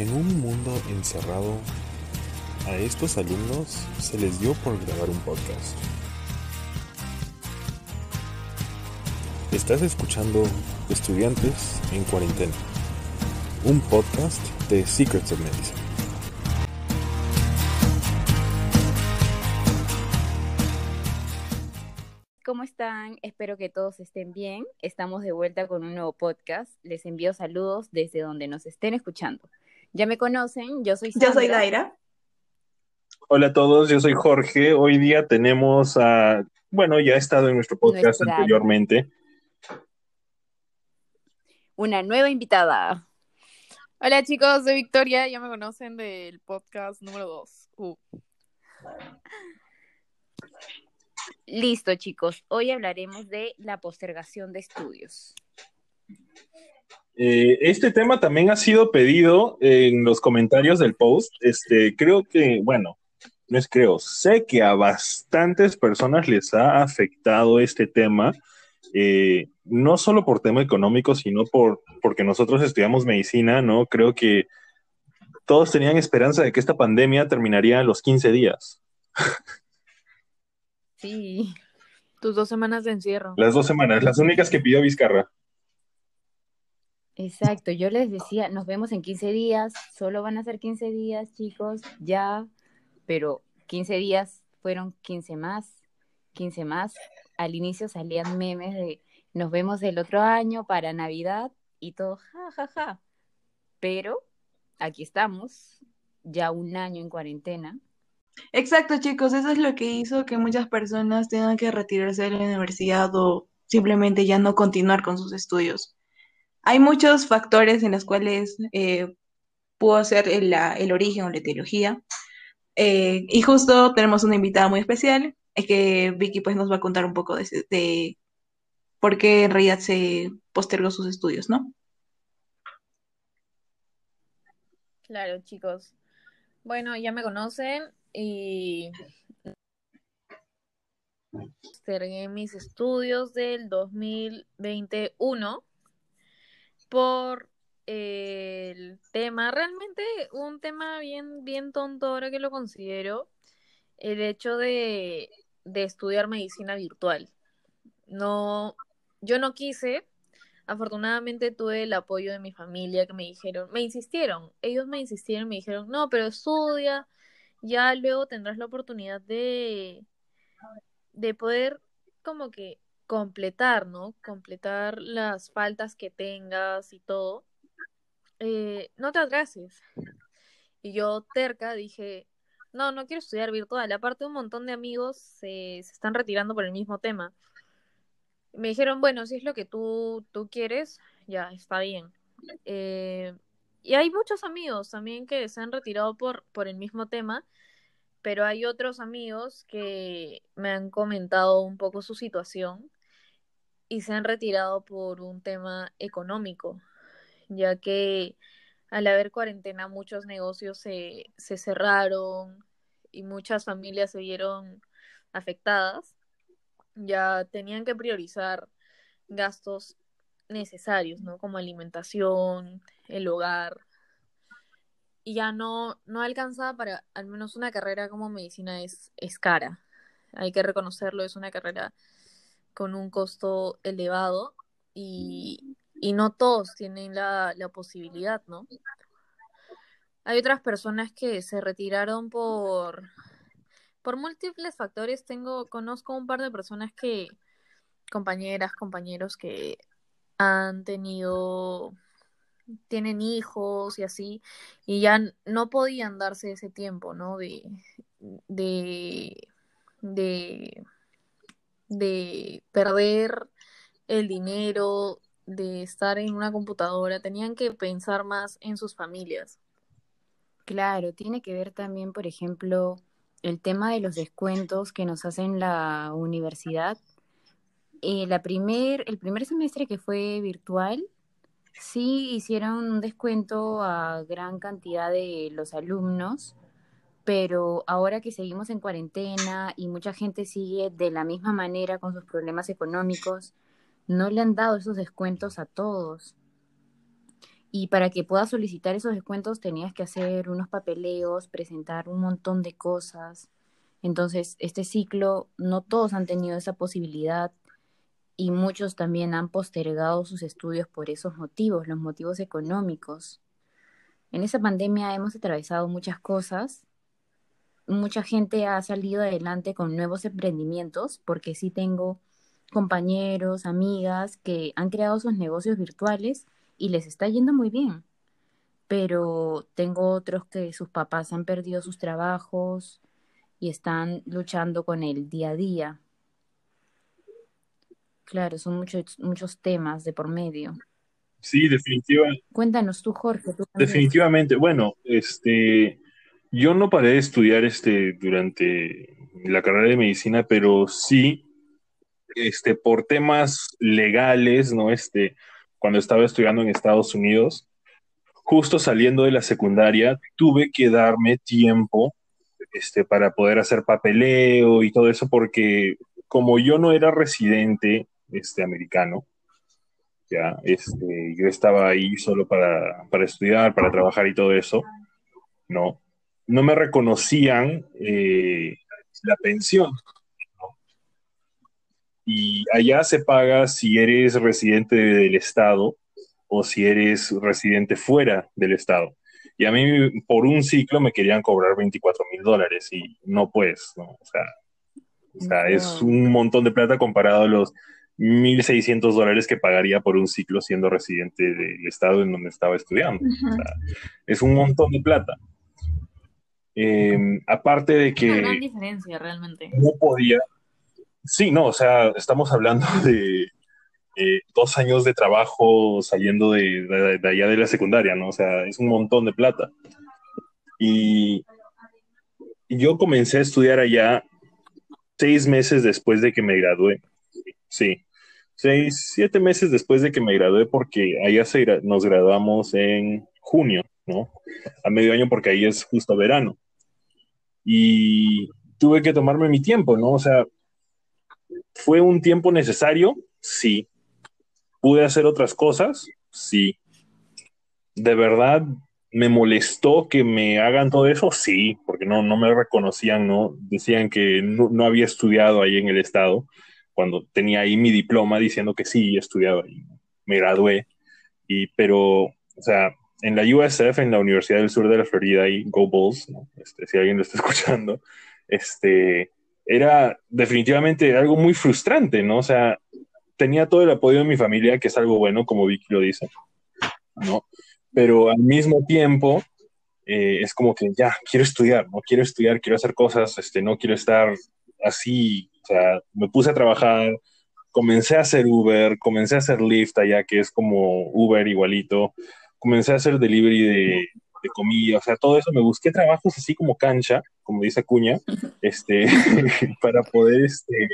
En un mundo encerrado, a estos alumnos se les dio por grabar un podcast. Estás escuchando Estudiantes en Cuarentena, un podcast de Secrets of Medicine. ¿Cómo están? Espero que todos estén bien. Estamos de vuelta con un nuevo podcast. Les envío saludos desde donde nos estén escuchando. Ya me conocen, yo soy Sandra. Yo soy Daira. Hola a todos, yo soy Jorge. Hoy día tenemos a, bueno, ya ha estado en nuestro podcast Nuestra- anteriormente. Una nueva invitada. Hola chicos, soy Victoria, ya me conocen del podcast número 2. Uh. Listo, chicos. Hoy hablaremos de la postergación de estudios. Eh, este tema también ha sido pedido en los comentarios del post. Este, creo que, bueno, no es creo, sé que a bastantes personas les ha afectado este tema, eh, no solo por tema económico, sino por porque nosotros estudiamos medicina, ¿no? Creo que todos tenían esperanza de que esta pandemia terminaría a los 15 días, Sí. Tus dos semanas de encierro. las dos semanas, las únicas que pidió Vizcarra. Exacto, yo les decía, nos vemos en 15 días, solo van a ser 15 días, chicos, ya, pero 15 días fueron 15 más, 15 más. Al inicio salían memes de nos vemos el otro año para Navidad y todo, ja, ja, ja. Pero aquí estamos, ya un año en cuarentena. Exacto, chicos, eso es lo que hizo que muchas personas tengan que retirarse de la universidad o simplemente ya no continuar con sus estudios. Hay muchos factores en los cuales eh, pudo ser el, origen o la etiología. Eh, y justo tenemos una invitada muy especial, es que Vicky pues nos va a contar un poco de, de por qué en realidad se postergó sus estudios, ¿no? Claro, chicos. Bueno, ya me conocen y postergué mis estudios del 2021 por eh, el tema, realmente un tema bien, bien tonto ahora que lo considero, el hecho de, de estudiar medicina virtual. No, yo no quise, afortunadamente tuve el apoyo de mi familia que me dijeron, me insistieron, ellos me insistieron, me dijeron, no, pero estudia, ya luego tendrás la oportunidad de, de poder como que completar, ¿no? Completar las faltas que tengas y todo. Eh, no te atrases. Y yo terca dije, no, no quiero estudiar virtual. Aparte, un montón de amigos se, se están retirando por el mismo tema. Me dijeron, bueno, si es lo que tú, tú quieres, ya está bien. Eh, y hay muchos amigos también que se han retirado por, por el mismo tema, pero hay otros amigos que me han comentado un poco su situación y se han retirado por un tema económico, ya que al haber cuarentena muchos negocios se, se cerraron y muchas familias se vieron afectadas, ya tenían que priorizar gastos necesarios, ¿no? Como alimentación, el hogar, y ya no, no alcanza para, al menos una carrera como medicina es, es cara, hay que reconocerlo, es una carrera con un costo elevado y, y no todos tienen la, la posibilidad, ¿no? Hay otras personas que se retiraron por, por múltiples factores. Tengo, conozco un par de personas que, compañeras, compañeros que han tenido, tienen hijos y así, y ya no podían darse ese tiempo, ¿no? De, de, de, de perder el dinero, de estar en una computadora, tenían que pensar más en sus familias. Claro, tiene que ver también, por ejemplo, el tema de los descuentos que nos hacen la universidad. Eh, la primer, el primer semestre que fue virtual, sí hicieron un descuento a gran cantidad de los alumnos, pero ahora que seguimos en cuarentena y mucha gente sigue de la misma manera con sus problemas económicos, no le han dado esos descuentos a todos. Y para que puedas solicitar esos descuentos tenías que hacer unos papeleos, presentar un montón de cosas. Entonces, este ciclo, no todos han tenido esa posibilidad y muchos también han postergado sus estudios por esos motivos, los motivos económicos. En esa pandemia hemos atravesado muchas cosas. Mucha gente ha salido adelante con nuevos emprendimientos, porque sí tengo compañeros, amigas que han creado sus negocios virtuales y les está yendo muy bien. Pero tengo otros que sus papás han perdido sus trabajos y están luchando con el día a día. Claro, son muchos, muchos temas de por medio. Sí, definitivamente. Cuéntanos tú, Jorge. definitivamente. Bueno, este, yo no paré de estudiar este durante la carrera de medicina, pero sí, este, por temas legales, ¿no? Este, cuando estaba estudiando en Estados Unidos, justo saliendo de la secundaria, tuve que darme tiempo este, para poder hacer papeleo y todo eso, porque como yo no era residente este, americano, ya, este, yo estaba ahí solo para, para estudiar, para trabajar y todo eso, no, no me reconocían eh, la pensión. Y allá se paga si eres residente del Estado o si eres residente fuera del Estado. Y a mí por un ciclo me querían cobrar 24 mil dólares y no puedes, ¿no? O sea, o sea es un montón de plata comparado a los 1.600 dólares que pagaría por un ciclo siendo residente del estado en donde estaba estudiando. o sea, es un montón de plata. Em, aparte de que... Una gran diferencia realmente. No podía, Sí, no, o sea, estamos hablando de eh, dos años de trabajo saliendo de, allá de la secundaria, ¿no? O sea, es un montón de plata. Y, yo comencé a estudiar allá seis meses después de que me gradué. Sí, seis, siete meses después de que me gradué, porque allá se, nos graduamos en junio, ¿no? A medio año, porque ahí es justo verano. Y tuve que tomarme mi tiempo, ¿no? O sea, ¿Fue un tiempo necesario? Sí. ¿Pude hacer otras cosas? Sí. ¿De verdad me molestó que me hagan todo eso? Sí, porque no, no me reconocían, ¿no? Decían que no, había estudiado ahí en el estado, cuando tenía ahí mi diploma diciendo que sí, estudiado ahí. Me gradué. Y, pero, o sea, en la USF, en la Universidad del Sur de la Florida, y Go Bulls, este, si alguien lo está escuchando, este, era definitivamente algo muy frustrante, ¿no? O sea, tenía todo el apoyo de mi familia, que es algo bueno, como Vicky lo dice, ¿no? Pero al mismo tiempo, eh, es como que ya, quiero estudiar, no quiero estudiar, quiero hacer cosas, este, no quiero estar así, o sea, me puse a trabajar, comencé a hacer Uber, comencé a hacer Lyft allá, que es como Uber igualito, comencé a hacer delivery de, de comida, o sea, todo eso, me busqué trabajos así como cancha, como dice Acuña, este, para poder este,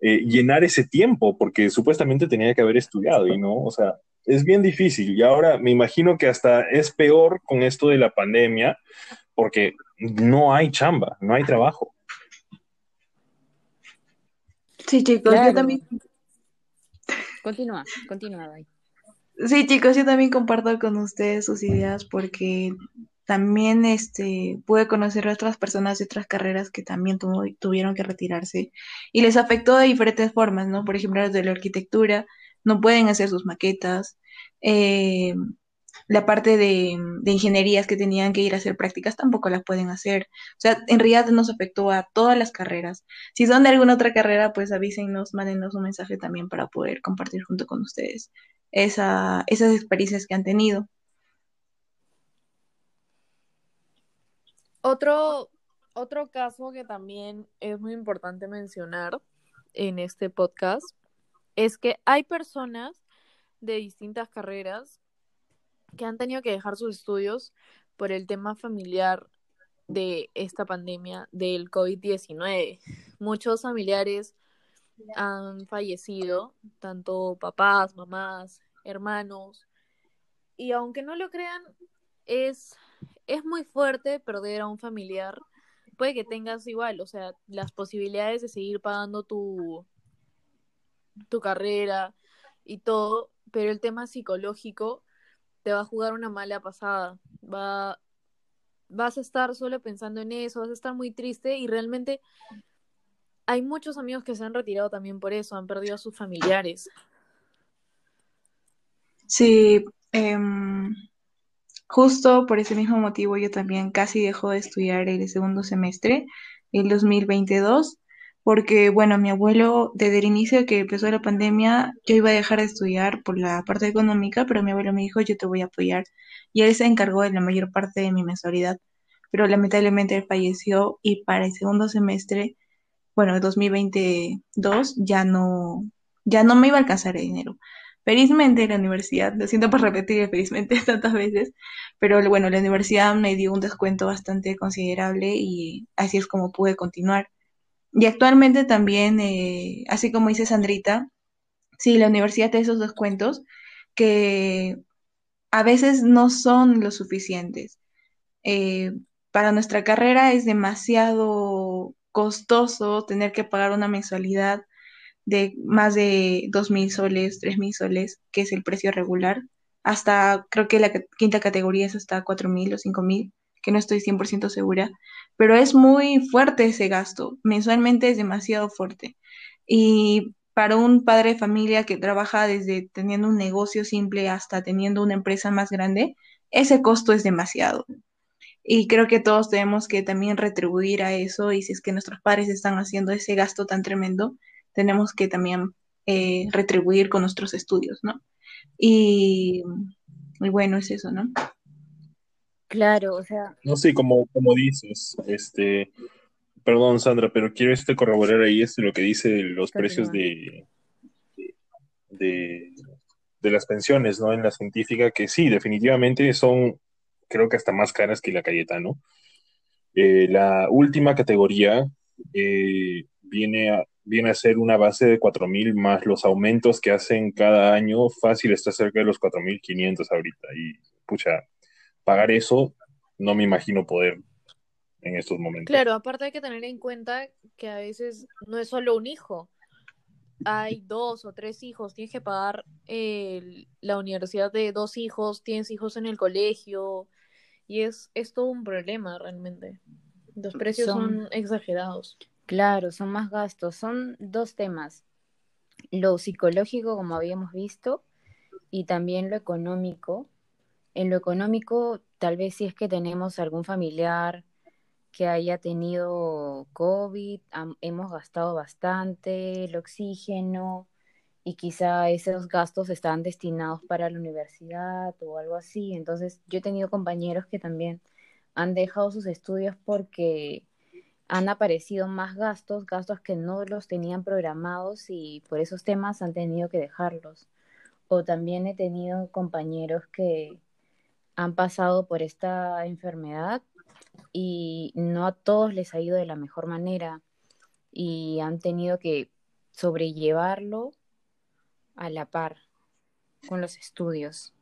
eh, llenar ese tiempo, porque supuestamente tenía que haber estudiado y no, o sea, es bien difícil. Y ahora me imagino que hasta es peor con esto de la pandemia, porque no hay chamba, no hay trabajo. Sí, chicos, yo también. Continúa, continúa, Sí, chicos, yo también comparto con ustedes sus ideas porque también este, pude conocer a otras personas de otras carreras que también tuvieron que retirarse y les afectó de diferentes formas, ¿no? Por ejemplo, los de la arquitectura no pueden hacer sus maquetas, eh, la parte de, de, ingenierías que tenían que ir a hacer prácticas tampoco las pueden hacer. O sea, en realidad nos afectó a todas las carreras. Si son de alguna otra carrera, pues avísenos, mándenos un mensaje también para poder compartir junto con ustedes esa, esas experiencias que han tenido. Otro, otro caso que también es muy importante mencionar en este podcast es que hay personas de distintas carreras que han tenido que dejar sus estudios por el tema familiar de esta pandemia del COVID-19. Muchos familiares han fallecido, tanto papás, mamás, hermanos, y aunque no lo crean, es, es muy fuerte perder a un familiar. Puede que tengas igual, o sea, las posibilidades de seguir pagando tu, tu carrera y todo, pero el tema psicológico te va a jugar una mala pasada. Va, vas a estar solo pensando en eso, vas a estar muy triste y realmente hay muchos amigos que se han retirado también por eso, han perdido a sus familiares. Sí, em, justo por ese mismo motivo yo también casi dejo de estudiar el segundo semestre, el 2022, porque bueno, mi abuelo desde el inicio que empezó la pandemia, yo iba a dejar de estudiar por la parte económica, pero mi abuelo me dijo, yo te voy a apoyar, y él se encargó de la mayor parte de mi mensualidad, pero lamentablemente él falleció y para el segundo semestre, bueno, 2022 ya no, ya no me iba a alcanzar el dinero. Felizmente la universidad, lo siento por repetir felizmente tantas veces, pero bueno, la universidad me dio un descuento bastante considerable y así es como pude continuar. Y actualmente también, eh, así como dice Sandrita, sí, la universidad tiene esos descuentos que a veces no son lo suficientes. Eh, para nuestra carrera es demasiado costoso tener que pagar una mensualidad de más de dos mil soles, tres mil soles, que es el precio regular. Hasta creo que la quinta categoría es hasta cuatro mil o cinco mil, que no estoy 100% segura. Pero es muy fuerte ese gasto. Mensualmente es demasiado fuerte. Y para un padre de familia que trabaja desde teniendo un negocio simple hasta teniendo una empresa más grande, ese costo es demasiado. Y creo que todos tenemos que también retribuir a eso y si es que nuestros padres están haciendo ese gasto tan tremendo, tenemos que también eh, retribuir con nuestros estudios, ¿no? Y, bueno, es eso, ¿no? Claro, o sea. No sé, como, como dices, este, perdón Sandra, pero quiero este corroborar ahí este, lo que dice los precios de, de, de las pensiones, ¿no? En la científica, que sí, definitivamente son creo que hasta más caras que la Cayetano. Eh, la última categoría eh, viene, a, viene a ser una base de 4.000 más los aumentos que hacen cada año. Fácil está cerca de los 4.500 ahorita. Y, pucha, pagar eso no me imagino poder en estos momentos. Claro, aparte hay que tener en cuenta que a veces no es solo un hijo. Hay dos o tres hijos, tienes que pagar la universidad de dos hijos, tienes hijos en el colegio, y es, es todo un problema realmente. Los precios son, exagerados. Claro, son más gastos. Son dos temas. Lo psicológico, como habíamos visto, y también lo económico. En lo económico, tal vez si es que tenemos algún familiar que haya tenido COVID, hemos gastado bastante el oxígeno, y quizá esos gastos están destinados para la universidad o algo así. Entonces, yo he tenido compañeros que también han dejado sus estudios porque han aparecido más gastos, gastos que no los tenían programados y por esos temas han tenido que dejarlos. O también he tenido compañeros que han pasado por esta enfermedad y no a todos les ha ido de la mejor manera y han tenido que sobrellevarlo a la par con los estudios.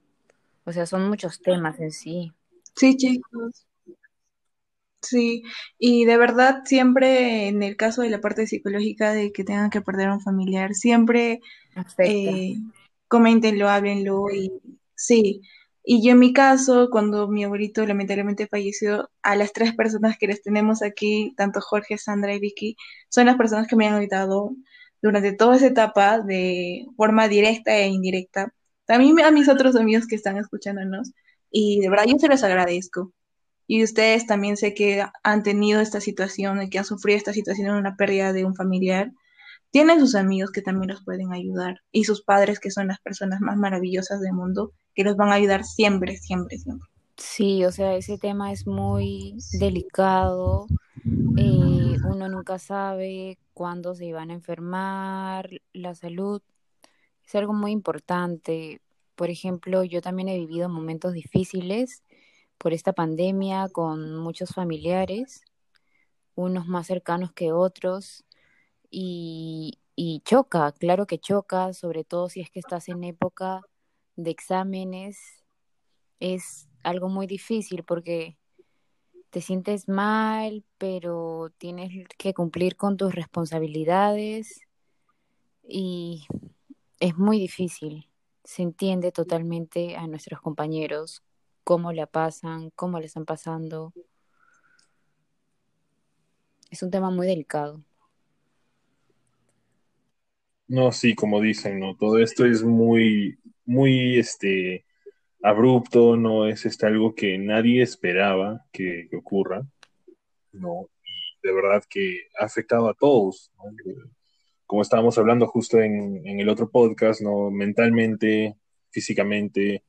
O sea, son muchos temas en sí. Sí, chicos. Sí, y de verdad siempre en el caso de la parte psicológica de que tengan que perder a un familiar, siempre eh, coméntenlo, háblenlo y sí. Y yo en mi caso, cuando mi abuelito lamentablemente falleció, a las tres personas que les tenemos aquí, tanto Jorge, Sandra y Vicky, son las personas que me han ayudado durante toda esa etapa de forma directa e indirecta. También a mis otros amigos que están escuchándonos y de verdad yo se los agradezco. Y ustedes también sé que han tenido esta situación, que han sufrido esta situación en una pérdida de un familiar. Tienen sus amigos que también los pueden ayudar y sus padres que son las personas más maravillosas del mundo que los van a ayudar siempre, siempre, siempre. Sí, o sea, ese tema es muy delicado. Eh, uno nunca sabe cuándo se iban a enfermar. La salud es algo muy importante. Por ejemplo, yo también he vivido momentos difíciles por esta pandemia con muchos familiares, unos más cercanos que otros, y, choca, claro que choca, sobre todo si es que estás en época de exámenes, es algo muy difícil porque te sientes mal, pero tienes que cumplir con tus responsabilidades y es muy difícil. se entiende totalmente a nuestros compañeros cómo la pasan, cómo le están pasando. Es un tema muy delicado. No, sí, como dicen, ¿no? Todo esto es muy, muy, este, abrupto, no es este, algo que nadie esperaba que, ocurra, ¿no? Y de verdad que ha afectado a todos. Como estábamos hablando justo en, en el otro podcast, ¿no? Mentalmente, físicamente,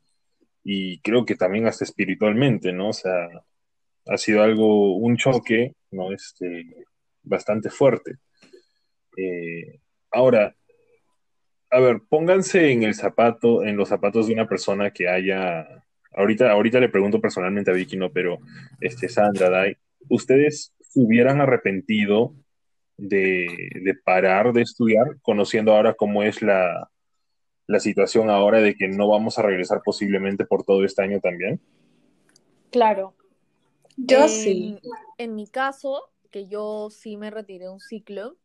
y creo que también hasta espiritualmente, ¿no? O sea, ha sido algo, un choque, ¿no? Este, bastante fuerte. Eh, ahora, a ver, pónganse en el zapato, en los zapatos de una persona que haya. Ahorita, ahorita le pregunto personalmente a Vicky, no, pero este, Sandra, Dai, ¿ustedes hubieran arrepentido de, de parar de estudiar, conociendo ahora cómo es la, la situación ahora de que no vamos a regresar posiblemente por todo este año también? Claro. Yo En- sí. En mi caso, que yo sí me retiré un ciclo,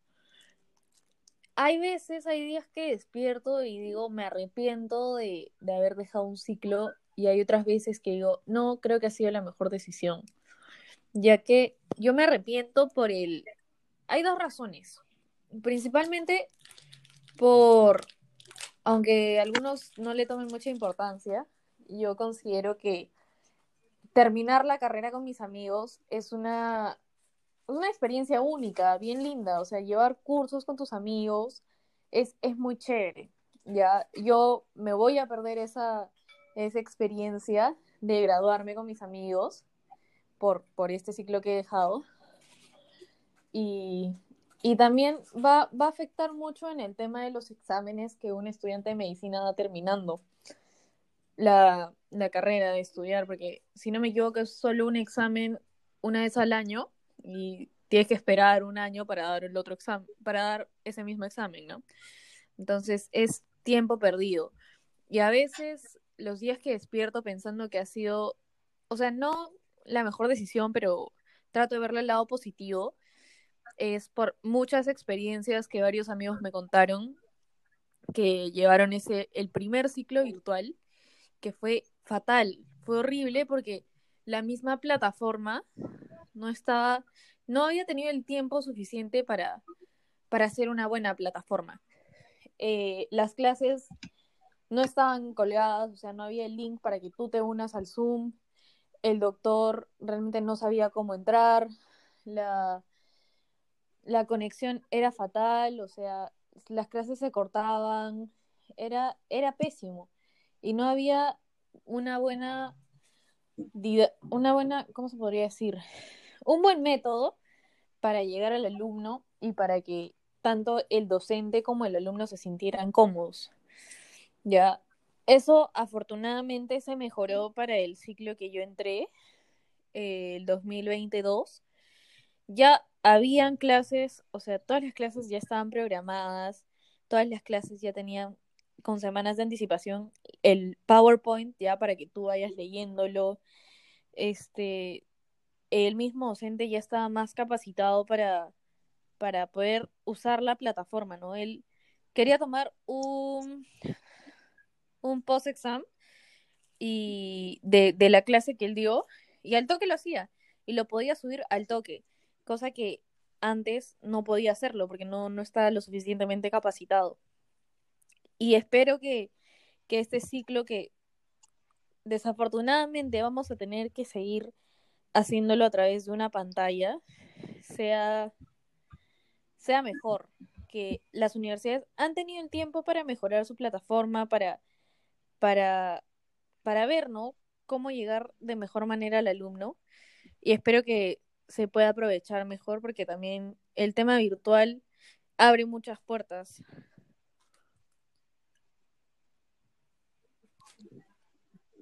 hay veces, hay días que despierto y digo, me arrepiento de, haber dejado un ciclo, y hay otras veces que digo, no, creo que ha sido la mejor decisión, ya que yo me arrepiento por el... Hay dos razones, principalmente por, aunque algunos no le tomen mucha importancia, yo considero que terminar la carrera con mis amigos es una, una experiencia única, bien linda. O sea, llevar cursos con tus amigos es, es muy chévere. Ya, yo me voy a perder esa, esa experiencia de graduarme con mis amigos por, por este ciclo que he dejado. Y, y también va, va a afectar mucho en el tema de los exámenes que un estudiante de medicina va terminando la, la carrera de estudiar, porque si no me equivoco es solo un examen una vez al año y tienes que esperar un año para dar el otro examen, para dar ese mismo examen, ¿no? Entonces es tiempo perdido. Y a veces los días que despierto pensando que ha sido, o sea, no la mejor decisión, pero trato de verle el lado positivo, es por muchas experiencias que varios amigos me contaron que llevaron ese, el primer ciclo virtual que fue fatal, fue horrible porque la misma plataforma no estaba, no había tenido el tiempo suficiente para, para hacer una buena plataforma. Eh, las clases no estaban colgadas, o sea, no había el link para que tú te unas al Zoom. El doctor realmente no sabía cómo entrar. La, la conexión era fatal, o sea, las clases se cortaban. Era, era pésimo y no había una buena, una buena, ¿cómo se podría decir? Un buen método para llegar al alumno y para que tanto el docente como el alumno se sintieran cómodos. Ya, eso afortunadamente se mejoró para el ciclo que yo entré, eh, el 2022. Ya habían clases, o sea, todas las clases ya estaban programadas, todas las clases ya tenían con semanas de anticipación el PowerPoint ya para que tú vayas leyéndolo. Este, el mismo docente ya estaba más capacitado para, para poder usar la plataforma, ¿no? Él quería tomar un, un post-exam y de, de la clase que él dio y al toque lo hacía y lo podía subir al toque, cosa que antes no podía hacerlo porque no, no estaba lo suficientemente capacitado. Y espero que, que este ciclo que desafortunadamente vamos a tener que seguir haciéndolo a través de una pantalla sea, sea mejor. Que las universidades han tenido el tiempo para mejorar su plataforma, para, para, para ver, ¿no? Cómo llegar de mejor manera al alumno. Y espero que se pueda aprovechar mejor porque también el tema virtual abre muchas puertas.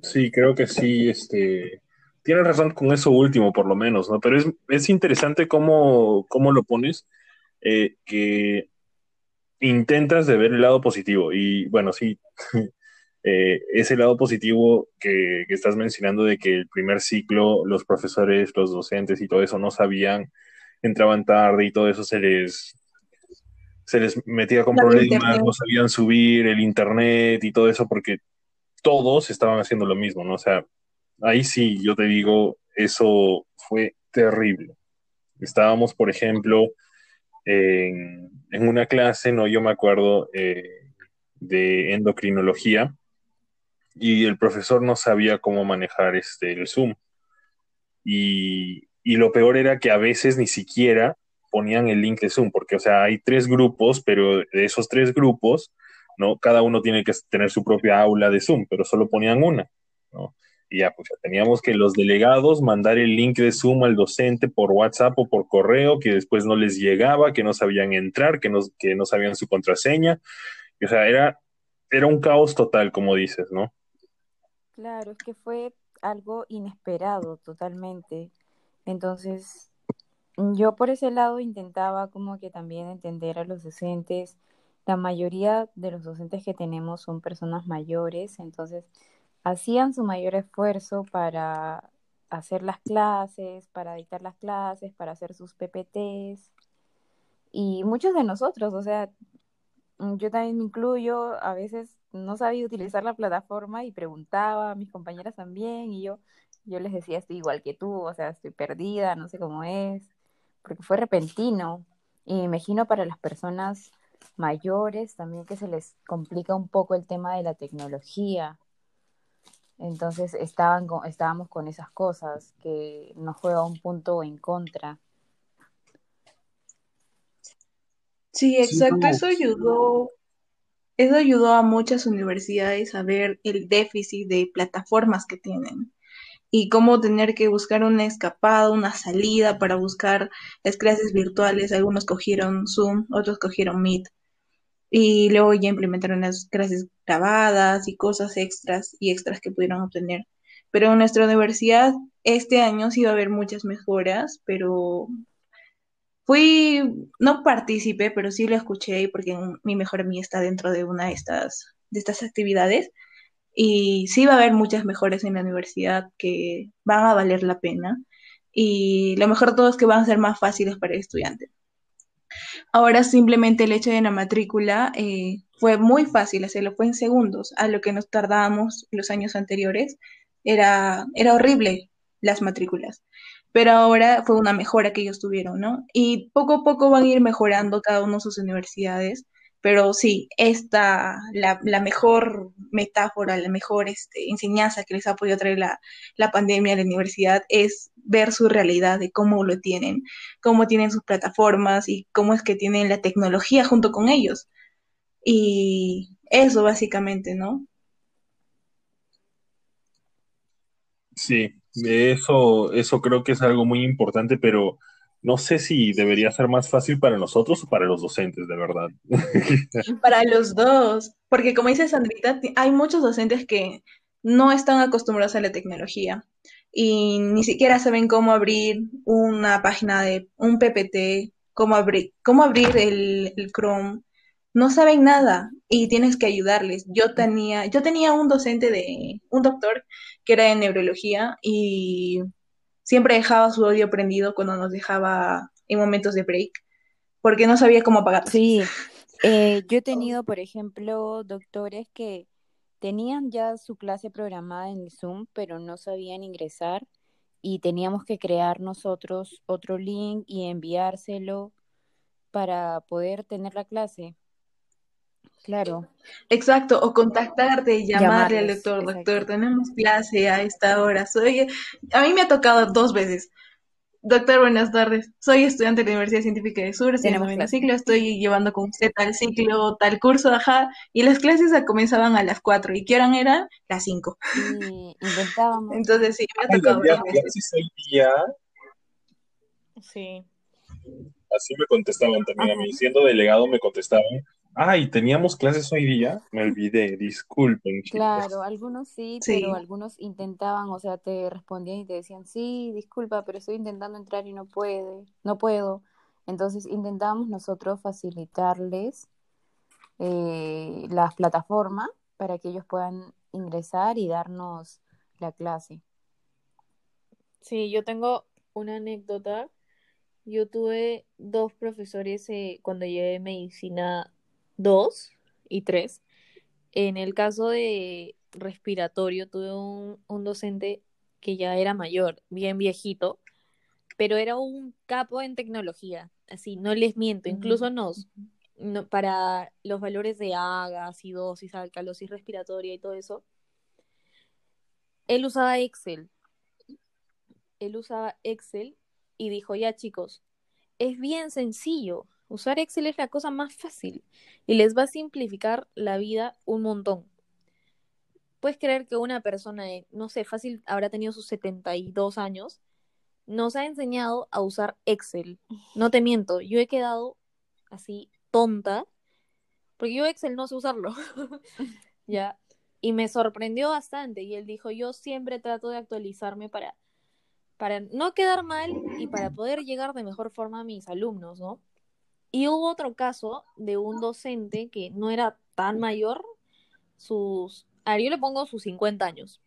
Sí, creo que sí, este, tienes razón con eso último, por lo menos, ¿no? Pero es, es interesante cómo, cómo lo pones, eh, que intentas de ver el lado positivo. Y bueno, sí, eh, ese lado positivo que, que, estás mencionando de que el primer ciclo, los profesores, los docentes y todo eso no sabían, entraban tarde y todo eso se les, se les metía con problemas, no sabían subir el internet y todo eso porque todos estaban haciendo lo mismo, ¿no? O sea, ahí sí, yo te digo, eso fue terrible. Estábamos, por ejemplo, en, una clase, ¿no? Yo me acuerdo eh, de endocrinología y el profesor no sabía cómo manejar este, el Zoom. Y, y lo peor era que a veces ni siquiera ponían el link de Zoom, porque, o sea, hay tres grupos, pero de esos tres grupos, ¿no? Cada uno tiene que tener su propia aula de Zoom, pero solo ponían una, ¿no? Y ya, pues teníamos que los delegados mandar el link de Zoom al docente por WhatsApp o por correo, que después no les llegaba, que no sabían entrar, que no, que no sabían su contraseña. O sea, era, era un caos total, como dices, ¿no? Claro, es que fue algo inesperado totalmente. Entonces, yo por ese lado intentaba como que también entender a los docentes. La mayoría de los docentes que tenemos son personas mayores, entonces hacían su mayor esfuerzo para hacer las clases, para dictar las clases, para hacer sus PPTs. Y muchos de nosotros, o sea, mm, yo también me incluyo, a veces no sabía utilizar la plataforma y preguntaba a mis compañeras también y yo, yo les decía, estoy igual que tú, o sea, estoy perdida, no sé cómo es, porque fue repentino. Y me imagino para las personas mayores también que se les complica un poco el tema de la tecnología. Entonces estaban con- estábamos con esas cosas que nos juega un punto en contra. Sí, exacto. Eso ayudó, eso ayudó a muchas universidades a ver el déficit de plataformas que tienen y cómo tener que buscar una escapada, una salida para buscar las clases virtuales. Algunos cogieron Zoom, otros cogieron Meet y luego ya implementaron las clases grabadas y cosas extras y extras que pudieron obtener. Pero en nuestra universidad este año sí va a haber muchas mejoras, pero Fui, no partícipe, pero sí lo escuché porque mi mejor amiga está dentro de una de estas, de estas actividades y sí va a haber muchas mejoras en la universidad que van a valer la pena y lo mejor todo es que van a ser más fáciles para el estudiante. Ahora simplemente el hecho de la matrícula eh, fue muy fácil hacerlo, fue en segundos, a lo que nos tardábamos los años anteriores. Era, era horrible las matrículas, pero ahora fue una mejora que ellos tuvieron, ¿no? Y poco a poco van a ir mejorando cada uno sus universidades, pero sí, esta, la, la mejor metáfora, la mejor este, enseñanza que les ha podido traer la, la pandemia a la universidad es ver su realidad de cómo lo tienen cómo tienen sus plataformas y cómo es que tienen la tecnología junto con ellos. Y eso básicamente, ¿no? Sí, eso, eso creo que es algo muy importante, pero no sé si debería ser más fácil para nosotros o para los docentes, de verdad. Para los dos, porque como dice Sandrita, hay muchos docentes que no están acostumbrados a la tecnología y ni siquiera saben cómo abrir una página de un PPT, cómo abrir, cómo abrir el, el Chrome. No saben nada y tienes que ayudarles. Yo tenía, yo tenía un docente de, un doctor que era de neurología y siempre dejaba su audio prendido cuando nos dejaba en momentos de break, porque no sabía cómo apagarlo. Sí, eh, yo he tenido, por ejemplo, doctores que tenían ya su clase programada en Zoom, pero no sabían ingresar y teníamos que crear nosotros otro link y enviárselo para poder tener la clase. Claro, Exacto, o contactarte y llamarle al llamarles, doctor, doctor, exacto. tenemos clase a esta hora. Soy, a mí me ha tocado dos veces. Doctor, buenas tardes. Soy estudiante de la Universidad Científica de Sur, estoy en Tenemos clase. ciclo, estoy llevando con usted tal ciclo, tal curso, ajá, y las clases comenzaban a las 4 y ¿qué horas eran? Las 5. Y intentábamos. Entonces sí, me ha tocado varias veces. día, Sí. así me contestaban también a mí, siendo delegado me contestaban, ay, teníamos clases hoy día, me olvidé, disculpen, chicos. Claro, algunos sí, pero algunos intentaban, o sea, te respondían y te decían, sí, disculpa, pero estoy intentando entrar y no puede, no puedo. Entonces intentábamos nosotros facilitarles eh, las plataformas para que ellos puedan ingresar y darnos la clase. Sí, yo tengo una anécdota Yo tuve dos profesores eh, cuando llevé medicina 2 y 3. En el caso de respiratorio, tuve un, un docente que ya era mayor, bien viejito, pero era un capo en tecnología. Así, no les miento, incluso nos, no- para los valores de AGA, acidosis, alcalosis respiratoria y todo eso, él usaba Excel. Él usaba Excel y dijo, ya chicos, es bien sencillo. Usar Excel es la cosa más fácil y les va a simplificar la vida un montón. Puedes creer que una persona de, no sé, fácil habrá tenido sus 72 años, nos ha enseñado a usar Excel. No te miento, yo he quedado así tonta, porque yo Excel no sé usarlo. ya. Y me sorprendió bastante. Y él dijo, yo siempre trato de actualizarme para, para no quedar mal y para poder llegar de mejor forma a mis alumnos, ¿no? Y hubo otro caso de un docente que no era tan mayor, sus, a ver, yo le pongo sus 50 años,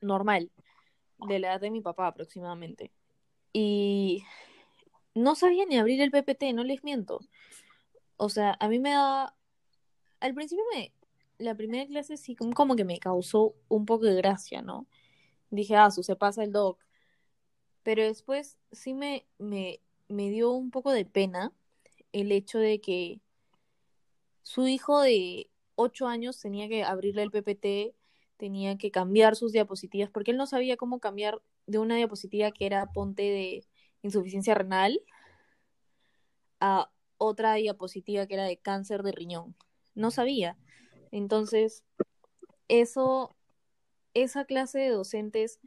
normal, de la edad de mi papá aproximadamente. Y no sabía ni abrir el PPT, no les miento. O sea, a mí me da, al principio me, la primera clase sí como, que me causó un poco de gracia, ¿no? Dije, ah, su se pasa el doc. Pero después sí me, me, me dio un poco de pena el hecho de que su hijo de 8 años tenía que abrirle el PPT, tenía que cambiar sus diapositivas, porque él no sabía cómo cambiar de una diapositiva que era ponte de insuficiencia renal a otra diapositiva que era de cáncer de riñón. No sabía. Entonces, eso, esa clase de docentes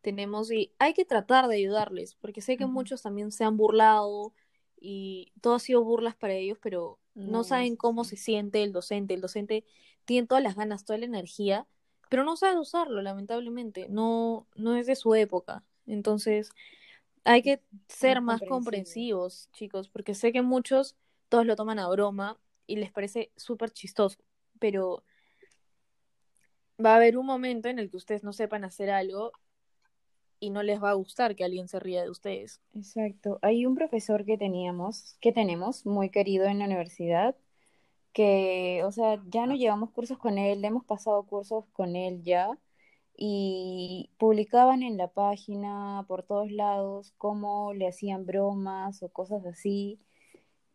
tenemos y hay que tratar de ayudarles, porque sé que muchos también se han burlado y todo ha sido burlas para ellos, pero no No, saben cómo se siente el docente. El docente tiene todas las ganas, toda la energía, pero no sabe usarlo, lamentablemente. No, no es de su época. Entonces, hay que ser Más más comprensivo. comprensivos, chicos, porque sé que muchos todos lo toman a broma y les parece súper chistoso, pero va a haber un momento en el que ustedes no sepan hacer algo y no les va a gustar que alguien se ría de ustedes. Exacto. Hay un profesor que teníamos, que tenemos, muy querido en la universidad, que, o sea, ya no llevamos cursos con él, hemos pasado cursos con él ya, y publicaban en la página por todos lados cómo le hacían bromas o cosas así,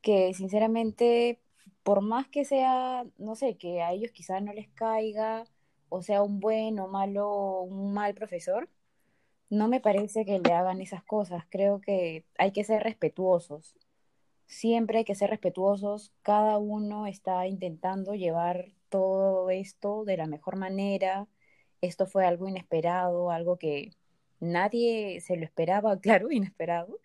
que sinceramente, por más que sea, no sé, que a ellos quizás no les caiga, o sea, un buen o malo, un mal profesor, no me parece que le hagan esas cosas. Creo que hay que ser respetuosos. Siempre hay que ser respetuosos. Cada uno está intentando llevar todo esto de la mejor manera. Esto fue algo inesperado, algo que nadie se lo esperaba, claro, inesperado.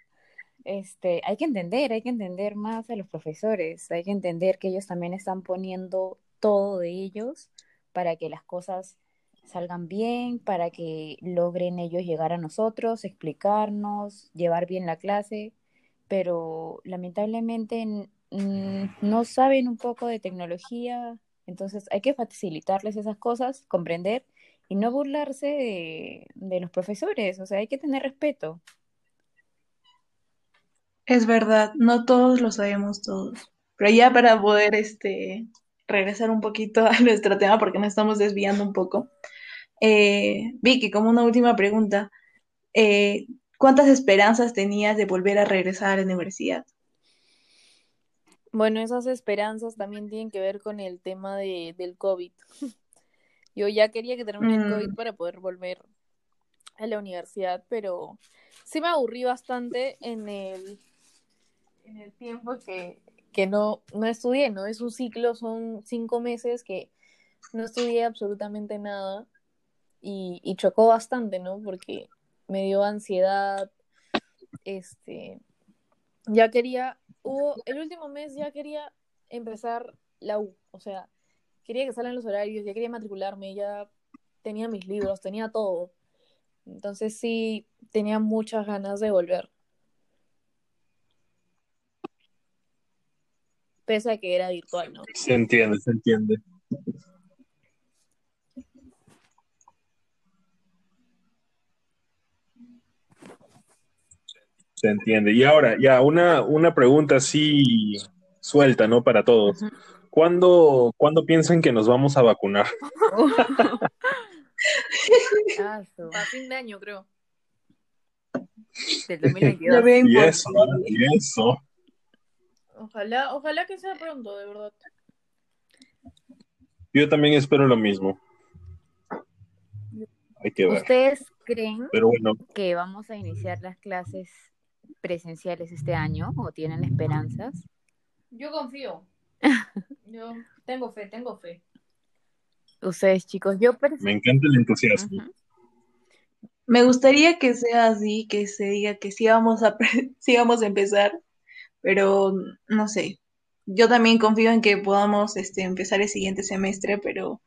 Este, hay que entender, hay que entender más a los profesores, hay que entender que ellos también están poniendo todo de ellos para que las cosas salgan bien, para que logren ellos llegar a nosotros, explicarnos, llevar bien la clase, pero lamentablemente mm, no saben un poco de tecnología, entonces hay que facilitarles esas cosas, comprender y no burlarse de, de los profesores, o sea, hay que tener respeto. Es verdad, no todos lo sabemos todos. Pero ya para poder este, regresar un poquito a nuestro tema, porque nos estamos desviando un poco. Eh, Vicky, como una última pregunta, eh, ¿cuántas esperanzas tenías de volver a regresar a la universidad? Bueno, esas esperanzas también tienen que ver con el tema de, del COVID. Yo ya quería que termine el COVID Mm, para poder volver a la universidad, pero sí me aburrí bastante en el, en el tiempo que, que no, no estudié, ¿no? Es un ciclo, son cinco meses que no estudié absolutamente nada y, y chocó bastante, ¿no? Porque me dio ansiedad, este, ya quería, hubo, el último mes ya quería empezar la U, o sea, quería que salgan los horarios, ya quería matricularme, ya tenía mis libros, tenía todo. Entonces sí, tenía muchas ganas de volver, pese a que era virtual, ¿no? Se entiende, se entiende. Se entiende. Y ahora, ya, una, una pregunta así suelta, ¿no? Para todos. Ujú. ¿Cuándo, ¿Cuándo piensan que nos vamos a vacunar? A fin de año, creo. del Lo 2022. veo Y eso, y eso. Ojalá, ojalá que sea pronto, de verdad. Yo también espero lo mismo. Hay que ver. ¿Ustedes creen Pero bueno, que vamos a iniciar las clases presenciales este año o tienen esperanzas? Yo confío. Yo tengo fe, tengo fe. Ustedes, chicos, yo me encanta el entusiasmo. Me gustaría que sea así, que se diga que sí vamos a, sí vamos a empezar, pero no sé. Yo también confío en que podamos este, empezar el siguiente semestre, pero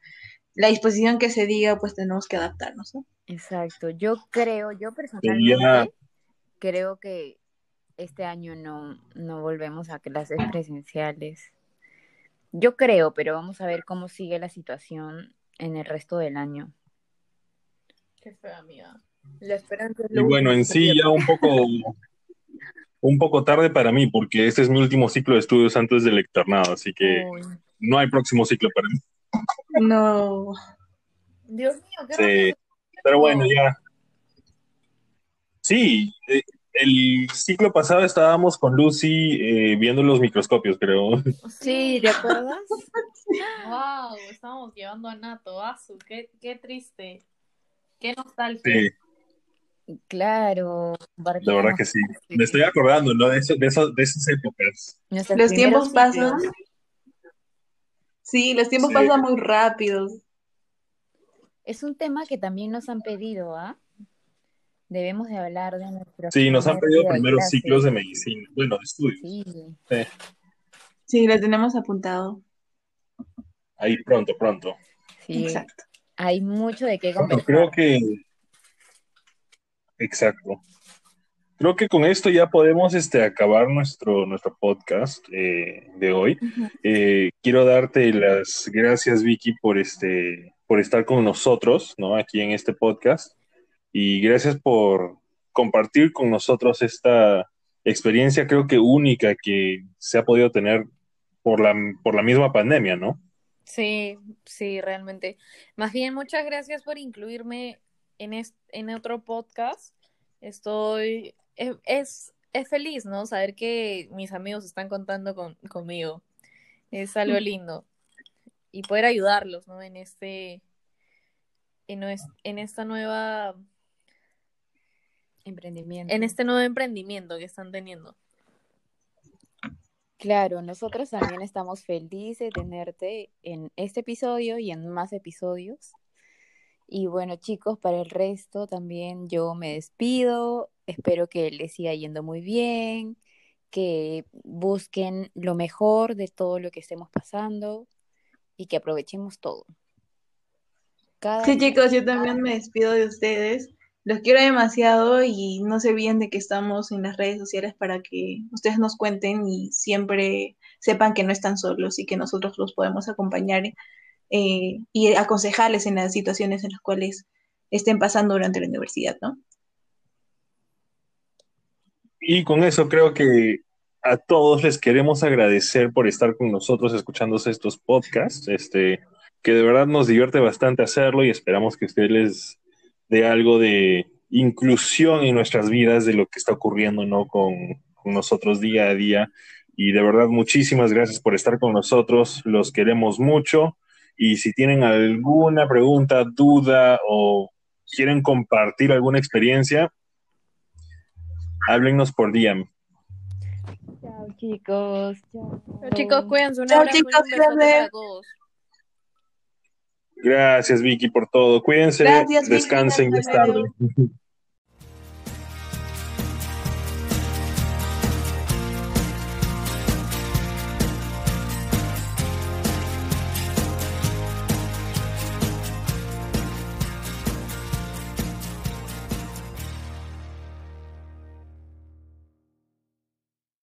la disposición que se diga, pues tenemos que adaptarnos, ¿no? Exacto. Yo creo, yo personalmente creo que este año no, no volvemos a clases presenciales. Yo creo, pero vamos a ver cómo sigue la situación en el resto del año. Qué fea, amiga. La esperanza es Y lo bueno, en que sí ya un poco, un poco tarde para mí, porque este es mi último ciclo de estudios antes del externado, así que Uy, no hay próximo ciclo para mí. No. Dios mío, qué Sí, pero bueno, ya. Sí, eh, el ciclo pasado estábamos con Lucy eh, viendo los microscopios, creo. Sí, ¿te acuerdas? Wow, estamos llevando a Nato, Azu, qué, qué triste, qué nostalgia. Sí, Claro. la verdad que sí. Me estoy acordando, ¿no? De, eso- de, eso- de esas épocas. Nuestros Los tiempos pasan. Sí, los tiempos Sí. pasan muy rápidos. Es un tema que también nos han pedido, ¿ah? Debemos de hablar de nuestros Sí, nos han pedido primeros clase. ciclos de medicina, bueno, de estudios. Sí, Sí. Sí, lo tenemos apuntado. Ahí pronto, pronto. sí. Exacto. Hay mucho de qué Bueno, conversar. creo que... Exacto. Creo que con esto ya podemos este, acabar nuestro, nuestro podcast eh, de hoy. Eh, quiero darte las gracias, Vicky, por, este, por estar con nosotros ¿no? aquí en este podcast. Y gracias por compartir con nosotros esta experiencia, creo que única que se ha podido tener por la, por la misma pandemia, ¿no? Sí, sí, realmente. Más bien, muchas gracias por incluirme en, es- en otro podcast. Estoy, es, es, es feliz, ¿no? Saber que mis amigos están contando con, conmigo. Es algo lindo. Y poder ayudarlos, ¿no? En este, en, en esta nueva, Emprendimiento. en este nuevo emprendimiento que están teniendo. Claro, nosotros también estamos felices de tenerte en este episodio y en más episodios. Y bueno, chicos, para el resto también yo me despido. Espero que les siga yendo muy bien, que busquen lo mejor de todo lo que estemos pasando y que aprovechemos todo. Cada Sí, día. chicos, yo también me despido de ustedes. Los quiero demasiado y no se olviden de que estamos en las redes sociales para que ustedes nos cuenten y siempre sepan que no están solos y que nosotros los podemos acompañar eh, y aconsejarles en las situaciones en las cuales estén pasando durante la universidad, ¿no? Y con eso creo que a todos les queremos agradecer por estar con nosotros escuchando estos podcasts, este, que de verdad nos divierte bastante hacerlo y esperamos que ustedes les dé algo de inclusión en nuestras vidas de lo que está ocurriendo ¿no? con nosotros día a día. Y de verdad, muchísimas gracias por estar con nosotros, los queremos mucho. Y si tienen alguna pregunta, duda o quieren compartir alguna experiencia, háblennos por DM. Chao, chicos. Chao. Chicos, cuídense. Un Chao, chicos, cuídense. Gracias, Vicky, por todo. Cuídense, Gracias, Vicky, descansen, es luego. tarde.